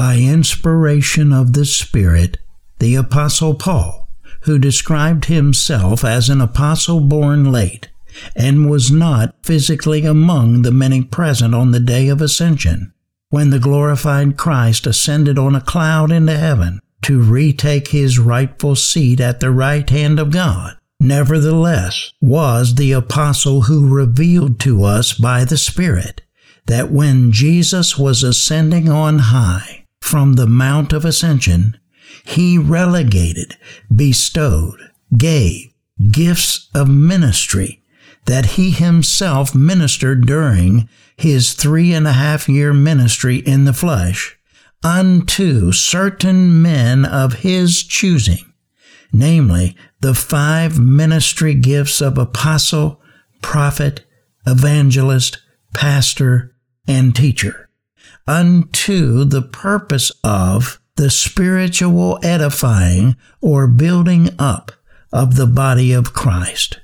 by inspiration of the Spirit, the Apostle Paul, who described himself as an apostle born late, and was not physically among the many present on the day of ascension, when the glorified Christ ascended on a cloud into heaven to retake his rightful seat at the right hand of God. Nevertheless, was the apostle who revealed to us by the Spirit that when Jesus was ascending on high from the Mount of Ascension, he relegated, bestowed, gave gifts of ministry that he himself ministered during his three and a half year ministry in the flesh unto certain men of his choosing, namely the five ministry gifts of apostle, prophet, evangelist, pastor, and teacher, unto the purpose of the spiritual edifying or building up of the body of Christ.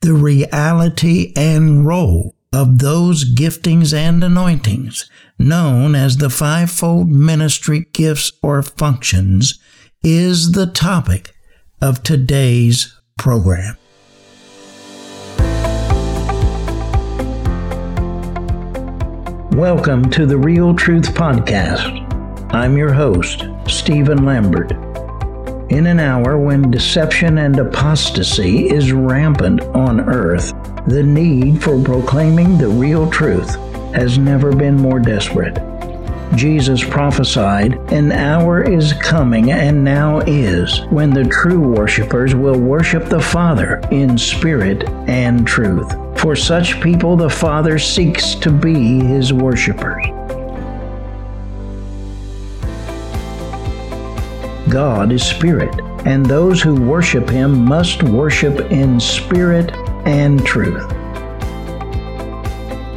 The reality and role of those giftings and anointings, known as the fivefold ministry gifts or functions, is the topic of today's program. Welcome to the Real Truth Podcast. I'm your host, Stephen Lambert. In an hour when deception and apostasy is rampant on earth, the need for proclaiming the real truth has never been more desperate. Jesus prophesied, An hour is coming and now is when the true worshippers will worship the Father in spirit and truth. For such people, the Father seeks to be his worshippers. God is spirit, and those who worship him must worship in spirit and truth.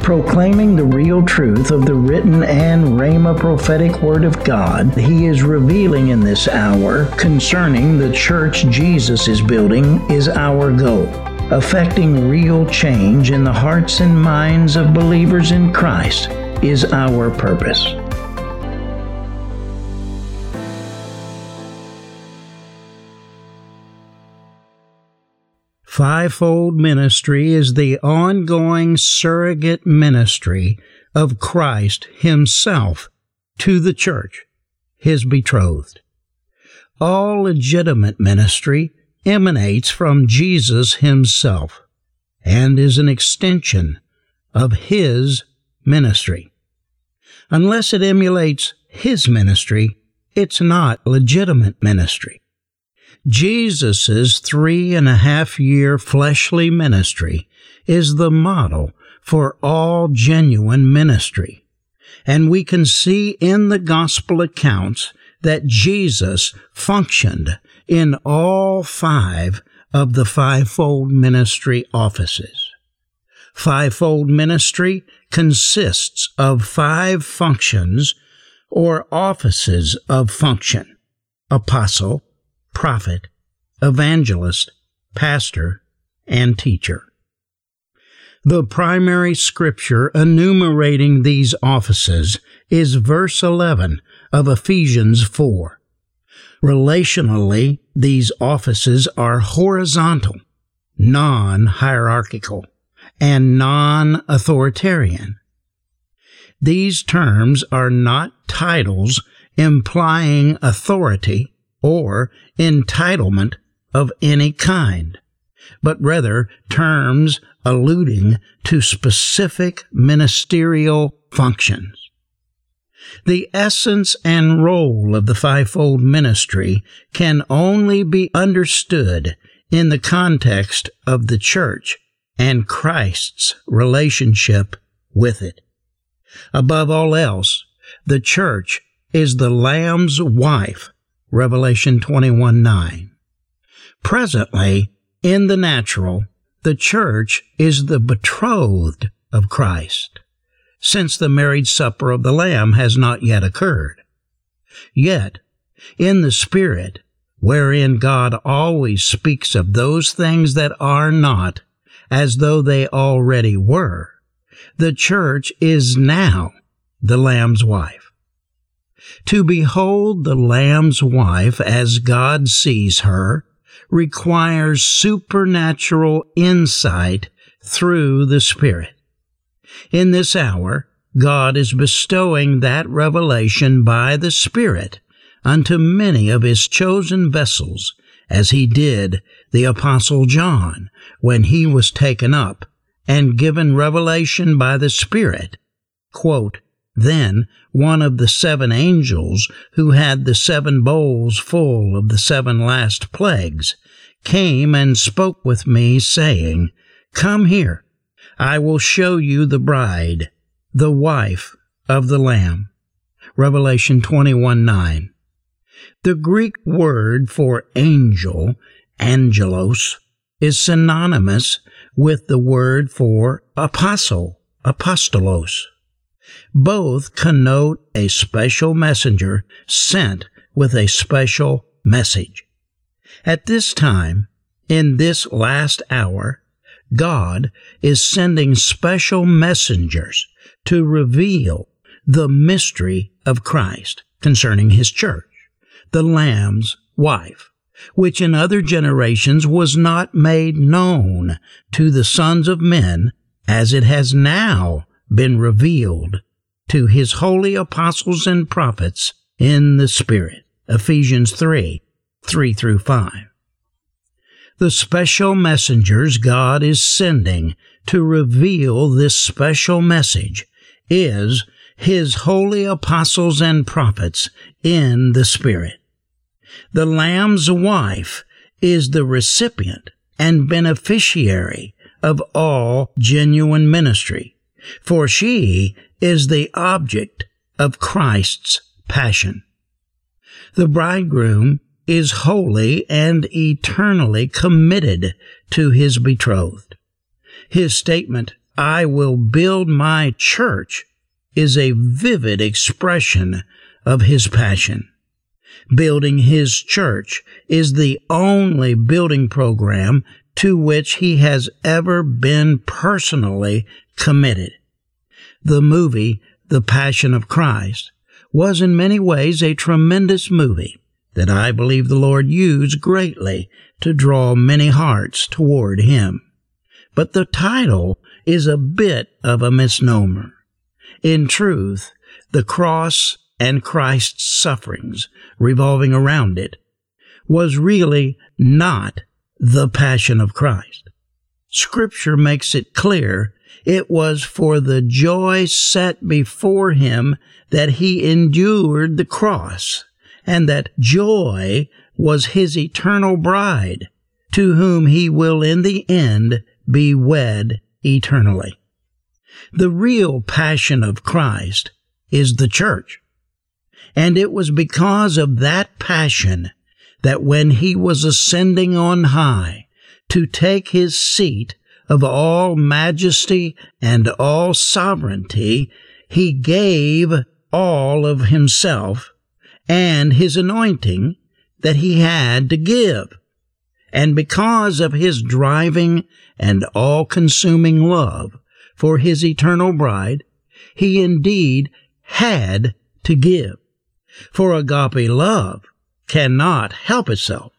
Proclaiming the real truth of the written and Rhema prophetic word of God, he is revealing in this hour concerning the church Jesus is building is our goal. Affecting real change in the hearts and minds of believers in Christ is our purpose. Fivefold ministry is the ongoing surrogate ministry of Christ Himself to the church, His betrothed. All legitimate ministry emanates from Jesus Himself and is an extension of His ministry. Unless it emulates His ministry, it's not legitimate ministry. Jesus' three and a half year fleshly ministry is the model for all genuine ministry. And we can see in the gospel accounts that Jesus functioned in all five of the fivefold ministry offices. Fivefold ministry consists of five functions or offices of function apostle, prophet, evangelist, pastor, and teacher. The primary scripture enumerating these offices is verse 11 of Ephesians 4. Relationally, these offices are horizontal, non hierarchical, and non authoritarian. These terms are not titles implying authority or entitlement of any kind, but rather terms alluding to specific ministerial functions. The essence and role of the fivefold ministry can only be understood in the context of the church and Christ's relationship with it. Above all else, the church is the Lamb's wife Revelation 21 9. Presently, in the natural, the church is the betrothed of Christ, since the marriage supper of the Lamb has not yet occurred. Yet, in the Spirit, wherein God always speaks of those things that are not as though they already were, the church is now the Lamb's wife. To behold the Lamb's wife as God sees her requires supernatural insight through the Spirit. In this hour, God is bestowing that revelation by the Spirit unto many of his chosen vessels, as he did the Apostle John when he was taken up and given revelation by the Spirit. Quote, then one of the seven angels who had the seven bowls full of the seven last plagues came and spoke with me, saying, Come here, I will show you the bride, the wife of the Lamb. Revelation 21 9. The Greek word for angel, angelos, is synonymous with the word for apostle, apostolos. Both connote a special messenger sent with a special message. At this time, in this last hour, God is sending special messengers to reveal the mystery of Christ concerning his church, the Lamb's wife, which in other generations was not made known to the sons of men as it has now been revealed to his holy apostles and prophets in the Spirit. Ephesians 3 3 through 5. The special messengers God is sending to reveal this special message is his holy apostles and prophets in the Spirit. The Lamb's wife is the recipient and beneficiary of all genuine ministry, for she is the object of Christ's passion. The bridegroom is wholly and eternally committed to his betrothed. His statement, I will build my church, is a vivid expression of his passion. Building his church is the only building program to which he has ever been personally committed. The movie, The Passion of Christ, was in many ways a tremendous movie that I believe the Lord used greatly to draw many hearts toward Him. But the title is a bit of a misnomer. In truth, the cross and Christ's sufferings revolving around it was really not the Passion of Christ. Scripture makes it clear it was for the joy set before him that he endured the cross, and that joy was his eternal bride, to whom he will in the end be wed eternally. The real passion of Christ is the church. And it was because of that passion that when he was ascending on high to take his seat of all majesty and all sovereignty, he gave all of himself and his anointing that he had to give. And because of his driving and all consuming love for his eternal bride, he indeed had to give. For agape love cannot help itself.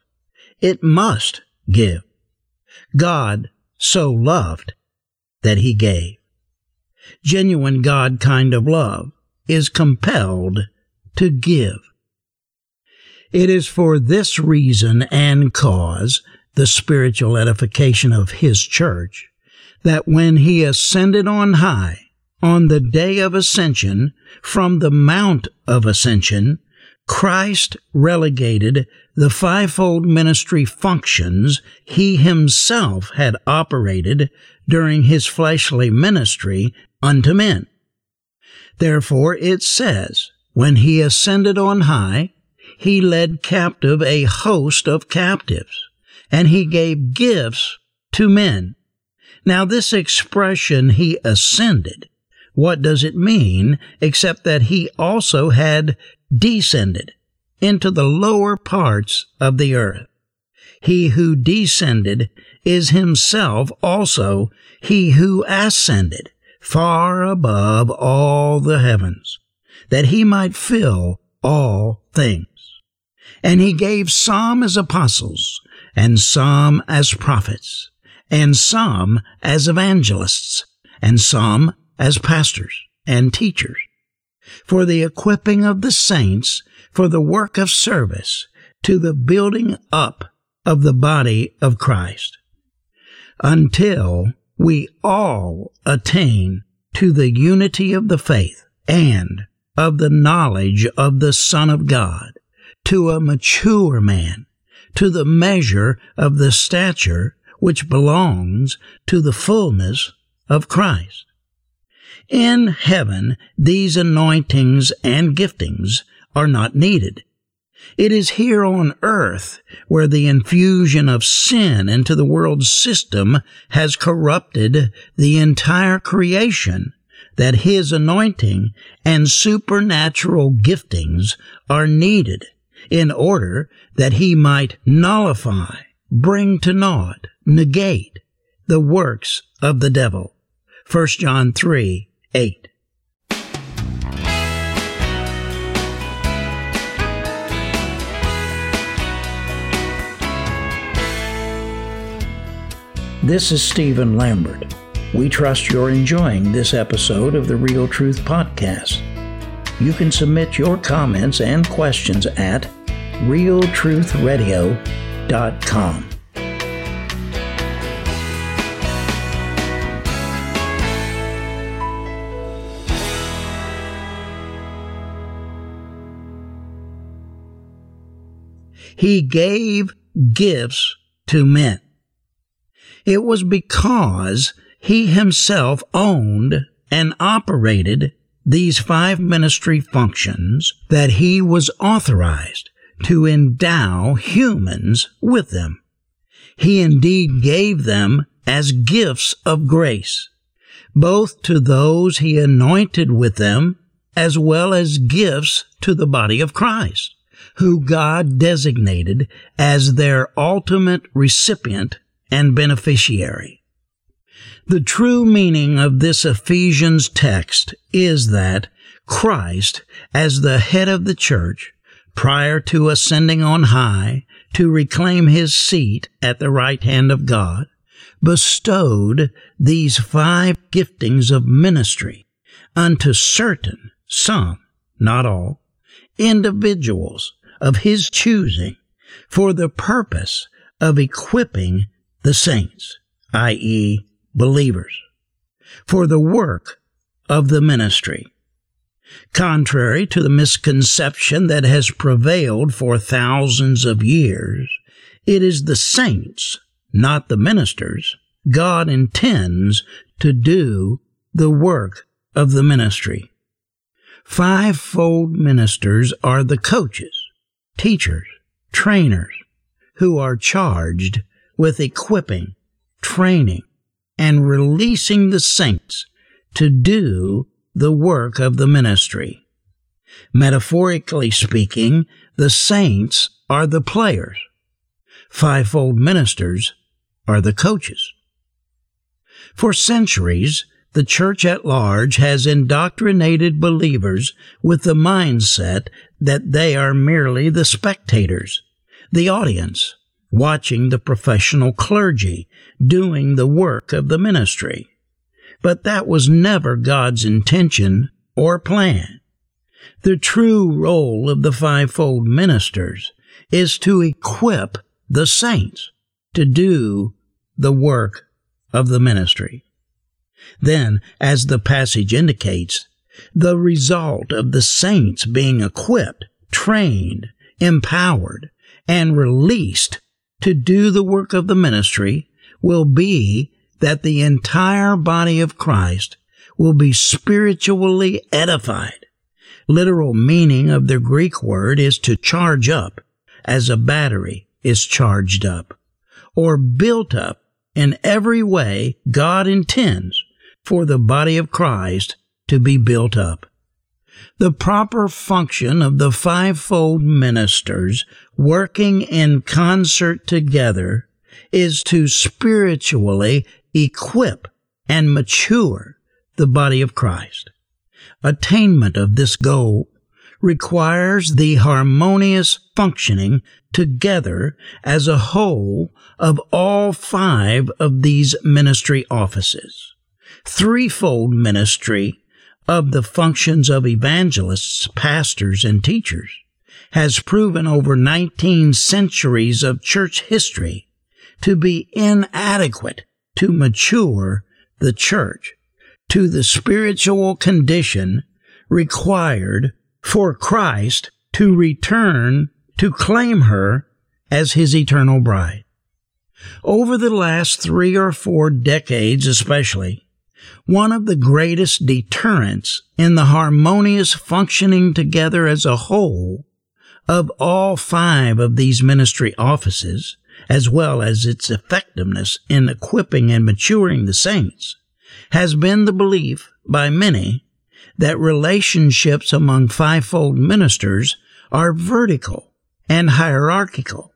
It must give. God so loved that he gave. Genuine God kind of love is compelled to give. It is for this reason and cause, the spiritual edification of his church, that when he ascended on high, on the day of ascension, from the Mount of Ascension, Christ relegated the fivefold ministry functions he himself had operated during his fleshly ministry unto men. Therefore it says, when he ascended on high, he led captive a host of captives, and he gave gifts to men. Now this expression, he ascended, what does it mean except that he also had descended into the lower parts of the earth. He who descended is himself also he who ascended far above all the heavens, that he might fill all things. And he gave some as apostles, and some as prophets, and some as evangelists, and some as pastors and teachers, for the equipping of the saints for the work of service to the building up of the body of Christ, until we all attain to the unity of the faith and of the knowledge of the Son of God, to a mature man, to the measure of the stature which belongs to the fullness of Christ. In heaven, these anointings and giftings are not needed. It is here on earth where the infusion of sin into the world's system has corrupted the entire creation that his anointing and supernatural giftings are needed in order that he might nullify, bring to naught, negate the works of the devil. 1 John 3 8. This is Stephen Lambert. We trust you're enjoying this episode of the Real Truth Podcast. You can submit your comments and questions at realtruthradio.com. He gave gifts to men. It was because he himself owned and operated these five ministry functions that he was authorized to endow humans with them. He indeed gave them as gifts of grace, both to those he anointed with them, as well as gifts to the body of Christ, who God designated as their ultimate recipient and beneficiary. The true meaning of this Ephesians text is that Christ, as the head of the church, prior to ascending on high to reclaim his seat at the right hand of God, bestowed these five giftings of ministry unto certain, some, not all, individuals of his choosing for the purpose of equipping the saints, i.e., believers, for the work of the ministry. Contrary to the misconception that has prevailed for thousands of years, it is the saints, not the ministers, God intends to do the work of the ministry. Fivefold ministers are the coaches, teachers, trainers, who are charged with equipping, training, and releasing the saints to do the work of the ministry. Metaphorically speaking, the saints are the players. Fivefold ministers are the coaches. For centuries, the church at large has indoctrinated believers with the mindset that they are merely the spectators, the audience, watching the professional clergy doing the work of the ministry. But that was never God's intention or plan. The true role of the fivefold ministers is to equip the saints to do the work of the ministry. Then, as the passage indicates, the result of the saints being equipped, trained, empowered, and released to do the work of the ministry will be that the entire body of Christ will be spiritually edified. Literal meaning of the Greek word is to charge up as a battery is charged up or built up in every way God intends for the body of Christ to be built up. The proper function of the fivefold ministers working in concert together is to spiritually equip and mature the body of Christ. Attainment of this goal requires the harmonious functioning together as a whole of all five of these ministry offices. Threefold ministry of the functions of evangelists, pastors, and teachers has proven over 19 centuries of church history to be inadequate to mature the church to the spiritual condition required for Christ to return to claim her as his eternal bride. Over the last three or four decades, especially, one of the greatest deterrents in the harmonious functioning together as a whole of all five of these ministry offices, as well as its effectiveness in equipping and maturing the saints, has been the belief by many that relationships among fivefold ministers are vertical and hierarchical,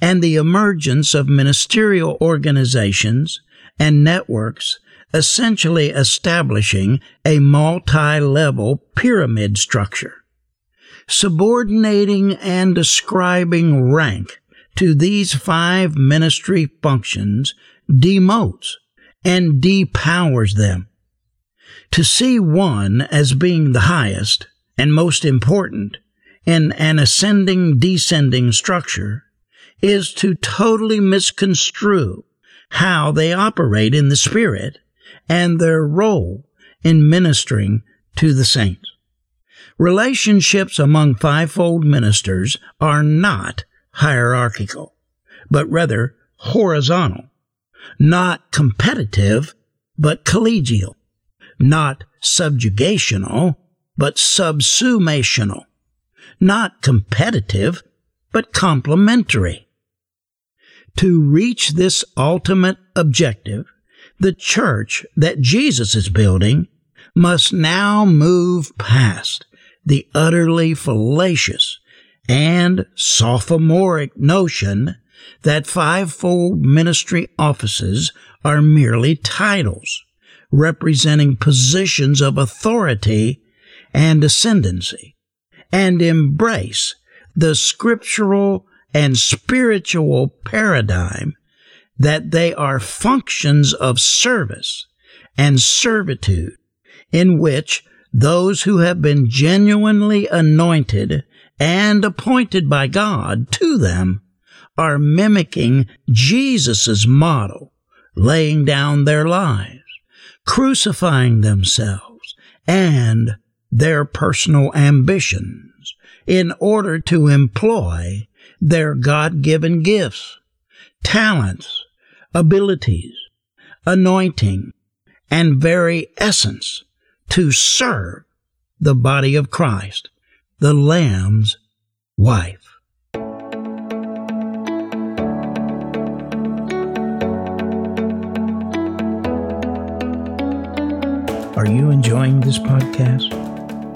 and the emergence of ministerial organizations and networks essentially establishing a multi-level pyramid structure. Subordinating and ascribing rank to these five ministry functions demotes and depowers them. To see one as being the highest and most important in an ascending descending structure is to totally misconstrue how they operate in the Spirit and their role in ministering to the saints. Relationships among fivefold ministers are not hierarchical, but rather horizontal, not competitive, but collegial, not subjugational, but subsumational, not competitive, but complementary. To reach this ultimate objective, the church that Jesus is building must now move past the utterly fallacious and sophomoric notion that fivefold ministry offices are merely titles representing positions of authority and ascendancy, and embrace the scriptural and spiritual paradigm that they are functions of service and servitude in which those who have been genuinely anointed and appointed by God to them are mimicking Jesus' model, laying down their lives, crucifying themselves and their personal ambitions in order to employ their God given gifts, talents, abilities, anointing, and very essence to serve the body of Christ, the Lamb's wife. Are you enjoying this podcast?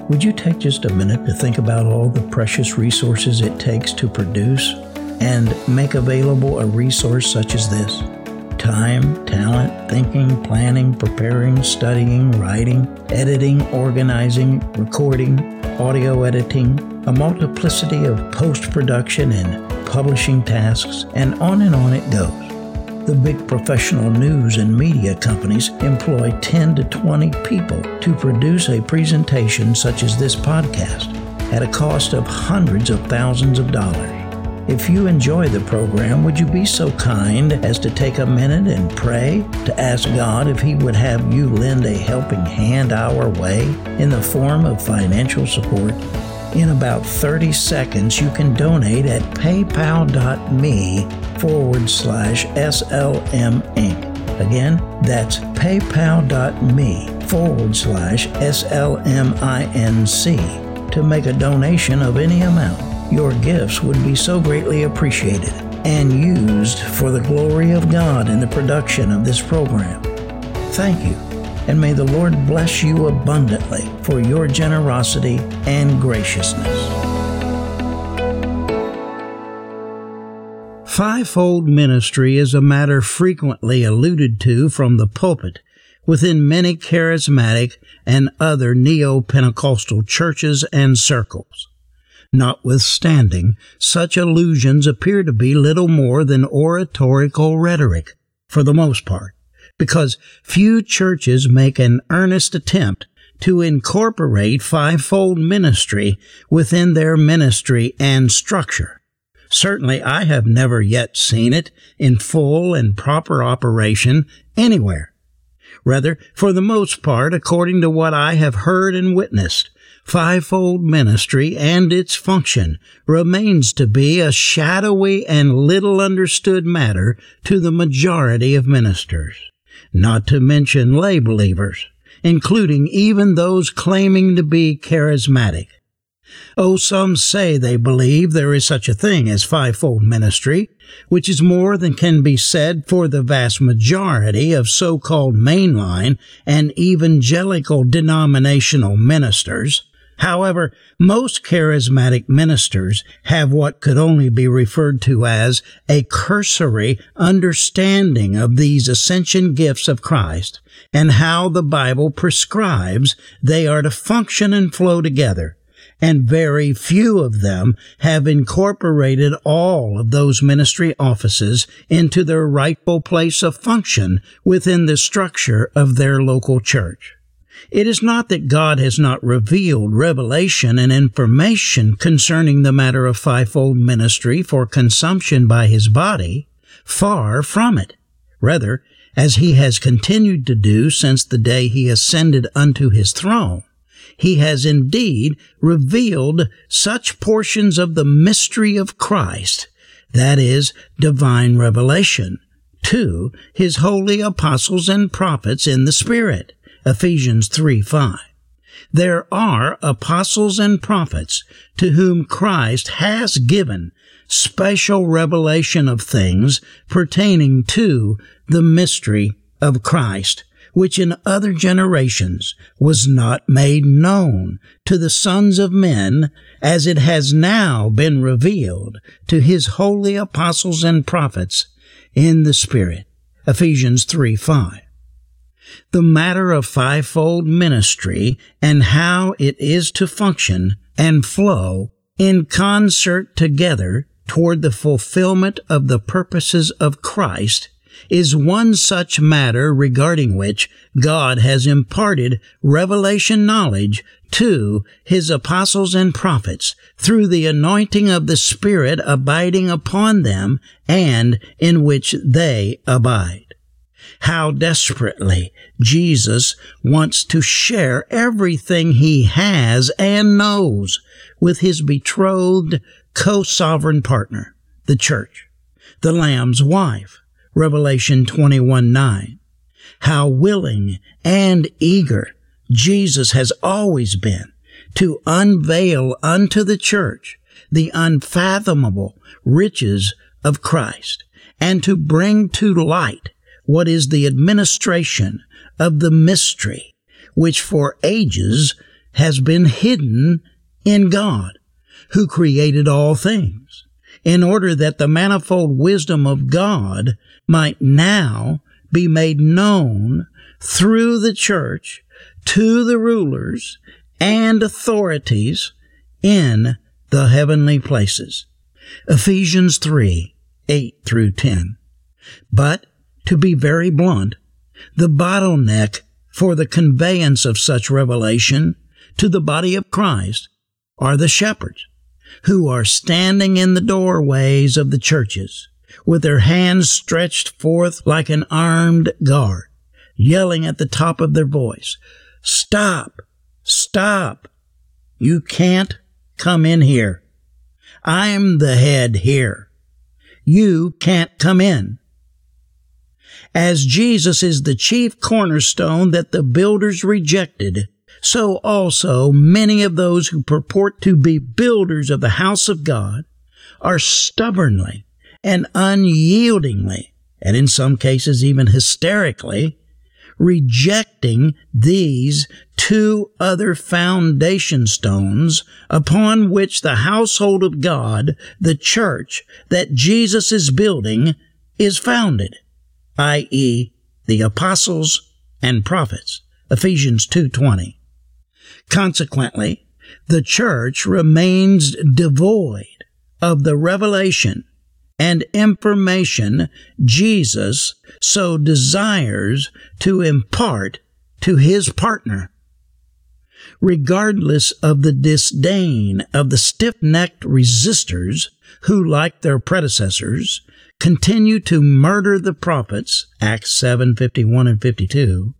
Would you take just a minute to think about all the precious resources it takes to produce and make available a resource such as this? Time, talent, thinking, planning, preparing, studying, writing, editing, organizing, recording, audio editing, a multiplicity of post production and publishing tasks, and on and on it goes. The big professional news and media companies employ 10 to 20 people to produce a presentation such as this podcast at a cost of hundreds of thousands of dollars. If you enjoy the program, would you be so kind as to take a minute and pray to ask God if He would have you lend a helping hand our way in the form of financial support? In about 30 seconds, you can donate at paypal.me forward slash SLM Inc. Again, that's paypal.me forward slash SLMINC to make a donation of any amount. Your gifts would be so greatly appreciated and used for the glory of God in the production of this program. Thank you, and may the Lord bless you abundantly for your generosity and graciousness. Fivefold ministry is a matter frequently alluded to from the pulpit within many charismatic and other neo Pentecostal churches and circles. Notwithstanding, such allusions appear to be little more than oratorical rhetoric, for the most part, because few churches make an earnest attempt to incorporate fivefold ministry within their ministry and structure. Certainly, I have never yet seen it in full and proper operation anywhere. Rather, for the most part, according to what I have heard and witnessed, fivefold ministry and its function remains to be a shadowy and little understood matter to the majority of ministers, not to mention lay believers, including even those claiming to be charismatic. Oh, some say they believe there is such a thing as fivefold ministry, which is more than can be said for the vast majority of so-called mainline and evangelical denominational ministers. However, most charismatic ministers have what could only be referred to as a cursory understanding of these ascension gifts of Christ and how the Bible prescribes they are to function and flow together and very few of them have incorporated all of those ministry offices into their rightful place of function within the structure of their local church. It is not that God has not revealed revelation and information concerning the matter of fivefold ministry for consumption by his body. Far from it. Rather, as he has continued to do since the day he ascended unto his throne, he has indeed revealed such portions of the mystery of Christ, that is, divine revelation, to his holy apostles and prophets in the Spirit. Ephesians 3 5. There are apostles and prophets to whom Christ has given special revelation of things pertaining to the mystery of Christ which in other generations was not made known to the sons of men, as it has now been revealed to his holy apostles and prophets in the Spirit. Ephesians 3 5. The matter of fivefold ministry and how it is to function and flow in concert together toward the fulfillment of the purposes of Christ is one such matter regarding which God has imparted revelation knowledge to his apostles and prophets through the anointing of the Spirit abiding upon them and in which they abide. How desperately Jesus wants to share everything he has and knows with his betrothed co-sovereign partner, the church, the Lamb's wife, Revelation 21 9. How willing and eager Jesus has always been to unveil unto the church the unfathomable riches of Christ and to bring to light what is the administration of the mystery which for ages has been hidden in God who created all things in order that the manifold wisdom of God might now be made known through the church to the rulers and authorities in the heavenly places. Ephesians 3 8 through 10. But, to be very blunt, the bottleneck for the conveyance of such revelation to the body of Christ are the shepherds who are standing in the doorways of the churches with their hands stretched forth like an armed guard, yelling at the top of their voice, Stop! Stop! You can't come in here. I'm the head here. You can't come in. As Jesus is the chief cornerstone that the builders rejected, so also many of those who purport to be builders of the house of God are stubbornly and unyieldingly, and in some cases even hysterically, rejecting these two other foundation stones upon which the household of God, the church that Jesus is building, is founded, i.e., the apostles and prophets. Ephesians 2:20. Consequently, the church remains devoid of the revelation and information Jesus so desires to impart to his partner. Regardless of the disdain of the stiff necked resistors who, like their predecessors, continue to murder the prophets, Acts 7 51 and 52,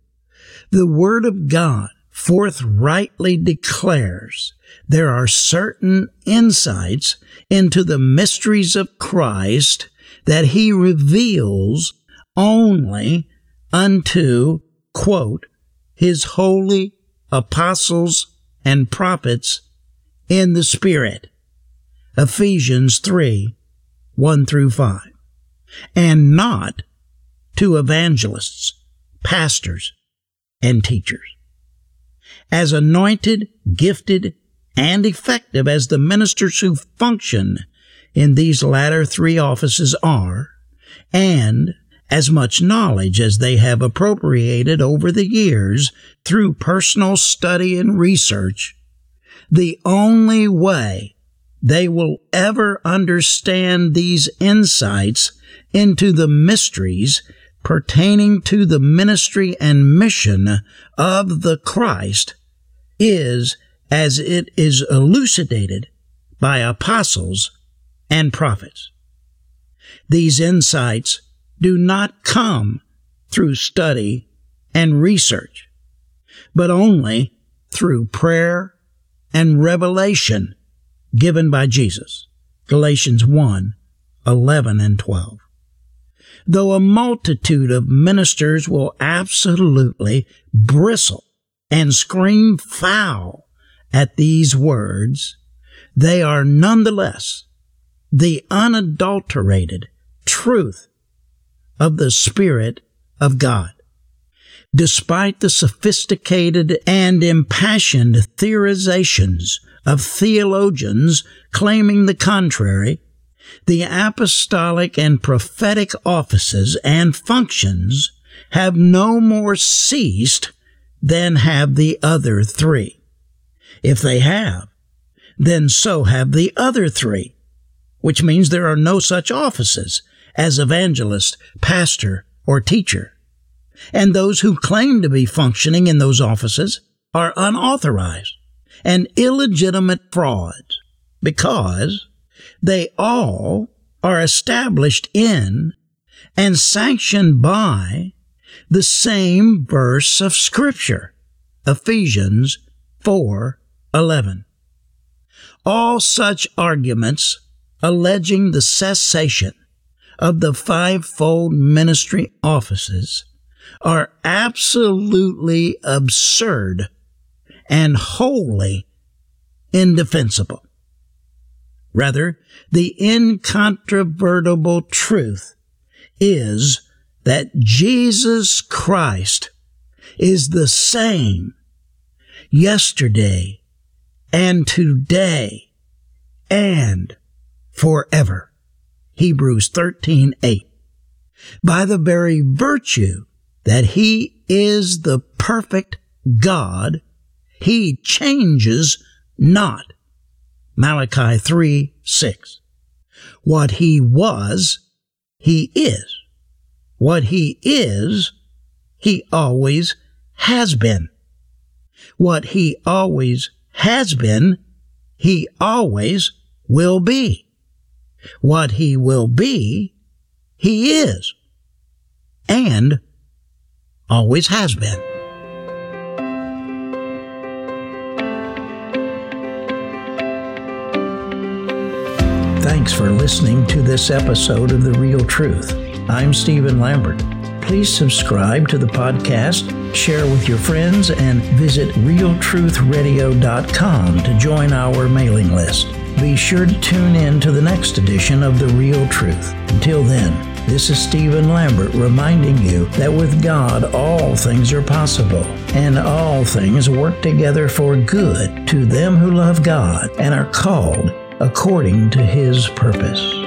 the Word of God forthrightly declares there are certain insights into the mysteries of Christ that he reveals only unto, quote, his holy apostles and prophets in the Spirit. Ephesians 3 1 through 5. And not to evangelists, pastors, and teachers. As anointed, gifted, and effective as the ministers who function in these latter three offices are, and as much knowledge as they have appropriated over the years through personal study and research, the only way they will ever understand these insights into the mysteries pertaining to the ministry and mission of the Christ is as it is elucidated by apostles and prophets. These insights do not come through study and research, but only through prayer and revelation given by Jesus. Galatians 1 11 and 12. Though a multitude of ministers will absolutely bristle and scream foul at these words, they are nonetheless the unadulterated truth of the Spirit of God. Despite the sophisticated and impassioned theorizations of theologians claiming the contrary, the apostolic and prophetic offices and functions have no more ceased than have the other three. If they have, then so have the other three, which means there are no such offices as evangelist, pastor, or teacher. And those who claim to be functioning in those offices are unauthorized and illegitimate frauds because they all are established in and sanctioned by the same verse of scripture, Ephesians 4:11. All such arguments alleging the cessation of the fivefold ministry offices are absolutely absurd and wholly indefensible. Rather, the incontrovertible truth is that Jesus Christ is the same yesterday and today and forever. Hebrews 13:8. By the very virtue that he is the perfect God, he changes not. Malachi 3 6. What he was, he is. What he is, he always has been. What he always has been, he always will be. What he will be, he is. And always has been. Thanks for listening to this episode of The Real Truth. I'm Stephen Lambert. Please subscribe to the podcast, share with your friends, and visit realtruthradio.com to join our mailing list. Be sure to tune in to the next edition of The Real Truth. Until then, this is Stephen Lambert reminding you that with God all things are possible, and all things work together for good to them who love God and are called according to his purpose.